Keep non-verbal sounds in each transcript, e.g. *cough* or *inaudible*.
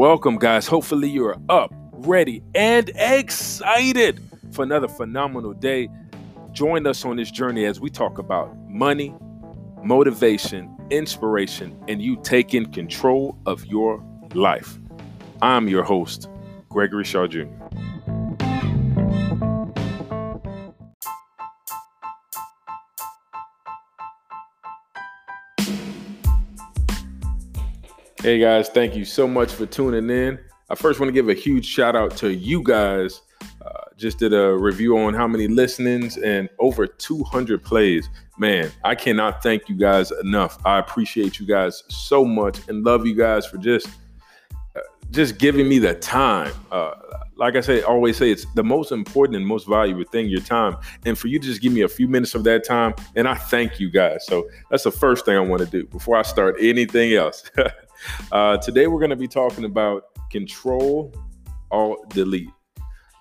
Welcome, guys. Hopefully, you're up, ready, and excited for another phenomenal day. Join us on this journey as we talk about money, motivation, inspiration, and you taking control of your life. I'm your host, Gregory Shaw Jr. Hey guys, thank you so much for tuning in. I first want to give a huge shout out to you guys. Uh, just did a review on how many listenings and over 200 plays. Man, I cannot thank you guys enough. I appreciate you guys so much and love you guys for just uh, just giving me the time. Uh, like I say, always say, it's the most important and most valuable thing, your time. And for you to just give me a few minutes of that time, and I thank you guys. So that's the first thing I want to do before I start anything else. *laughs* Uh, today we're going to be talking about control alt delete.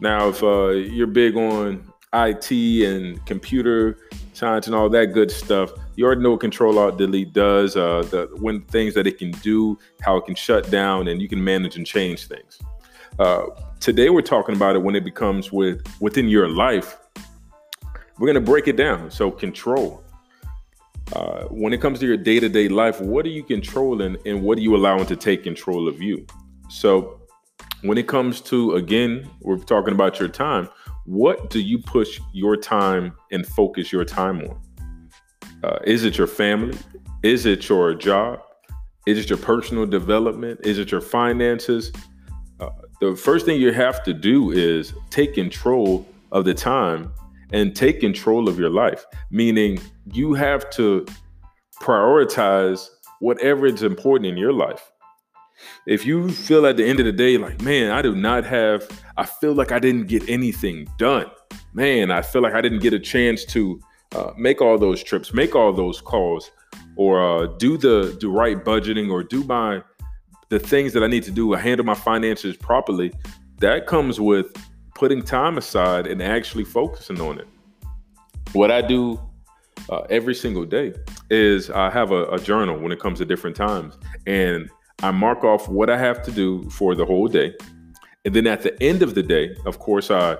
Now, if uh, you're big on IT and computer science and all that good stuff, you already know what control alt delete does, uh, the when things that it can do, how it can shut down, and you can manage and change things. Uh, today we're talking about it when it becomes with within your life. We're going to break it down. So control. Uh, when it comes to your day to day life, what are you controlling and what are you allowing to take control of you? So, when it comes to, again, we're talking about your time, what do you push your time and focus your time on? Uh, is it your family? Is it your job? Is it your personal development? Is it your finances? Uh, the first thing you have to do is take control of the time and take control of your life, meaning you have to prioritize whatever is important in your life. If you feel at the end of the day, like, man, I do not have, I feel like I didn't get anything done. Man, I feel like I didn't get a chance to uh, make all those trips, make all those calls, or uh, do the do right budgeting, or do my the things that I need to do, handle my finances properly. That comes with putting time aside and actually focusing on it. What I do uh, every single day is I have a, a journal when it comes to different times, and I mark off what I have to do for the whole day. And then at the end of the day, of course, I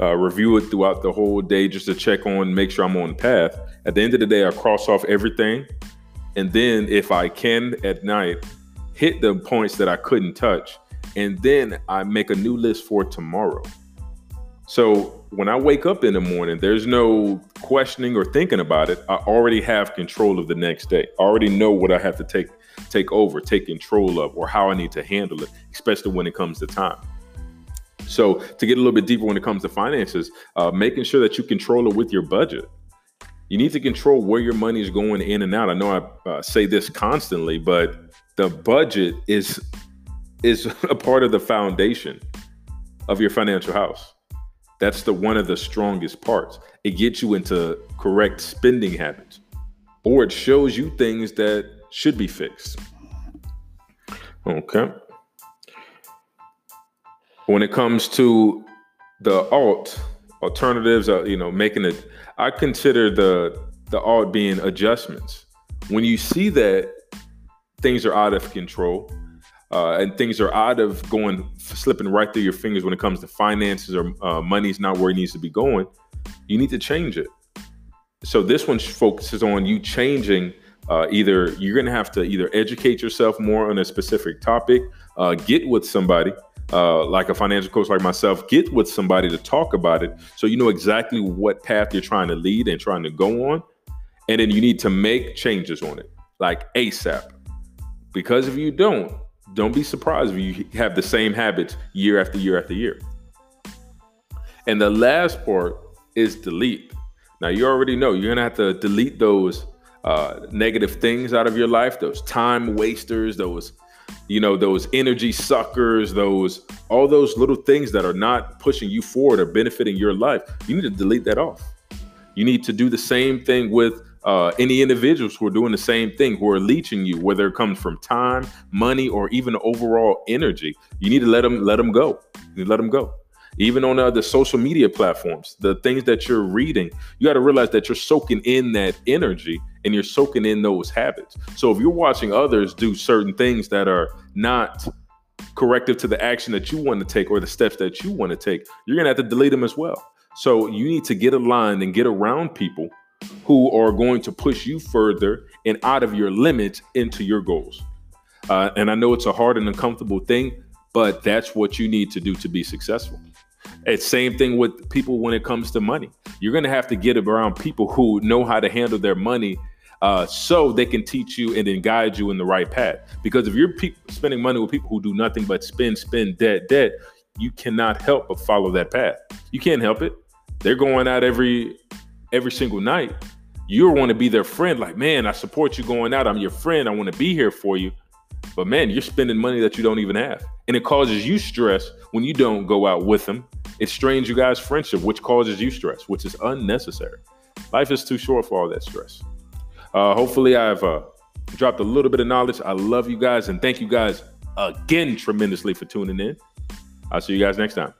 uh, review it throughout the whole day just to check on, make sure I'm on path. At the end of the day, I cross off everything. And then if I can at night, hit the points that I couldn't touch. And then I make a new list for tomorrow. So when I wake up in the morning, there's no questioning or thinking about it. I already have control of the next day. I already know what I have to take take over, take control of, or how I need to handle it, especially when it comes to time. So to get a little bit deeper when it comes to finances, uh, making sure that you control it with your budget. You need to control where your money is going in and out. I know I uh, say this constantly, but the budget is is *laughs* a part of the foundation of your financial house. That's the one of the strongest parts. It gets you into correct spending habits, or it shows you things that should be fixed. Okay. When it comes to the alt alternatives, uh, you know, making it, I consider the the alt being adjustments. When you see that things are out of control, uh, and things are out of going slipping right through your fingers when it comes to finances or uh, money's not where it needs to be going. You need to change it. So this one focuses on you changing uh, either you're going to have to either educate yourself more on a specific topic uh, get with somebody uh, like a financial coach like myself get with somebody to talk about it so you know exactly what path you're trying to lead and trying to go on. And then you need to make changes on it like asap because if you don't don't be surprised if you have the same habits year after year after year. And the last part is delete. Now, you already know you're going to have to delete those uh, negative things out of your life, those time wasters, those, you know, those energy suckers, those, all those little things that are not pushing you forward or benefiting your life. You need to delete that off. You need to do the same thing with uh, any individuals who are doing the same thing, who are leeching you, whether it comes from time, money, or even overall energy, you need to let them let them go. You let them go. Even on uh, the social media platforms, the things that you're reading, you got to realize that you're soaking in that energy and you're soaking in those habits. So if you're watching others do certain things that are not corrective to the action that you want to take or the steps that you want to take, you're going to have to delete them as well. So you need to get aligned and get around people who are going to push you further and out of your limits into your goals. Uh, and I know it's a hard and uncomfortable thing, but that's what you need to do to be successful. It's same thing with people when it comes to money. You're going to have to get around people who know how to handle their money uh, so they can teach you and then guide you in the right path. Because if you're pe- spending money with people who do nothing but spend, spend, debt, debt, you cannot help but follow that path. You can't help it. They're going out every every single night. You want to be their friend, like, man, I support you going out. I'm your friend. I want to be here for you. But man, you're spending money that you don't even have. And it causes you stress when you don't go out with them. It strains you guys' friendship, which causes you stress, which is unnecessary. Life is too short for all that stress. Uh, hopefully, I've uh, dropped a little bit of knowledge. I love you guys and thank you guys again tremendously for tuning in. I'll see you guys next time.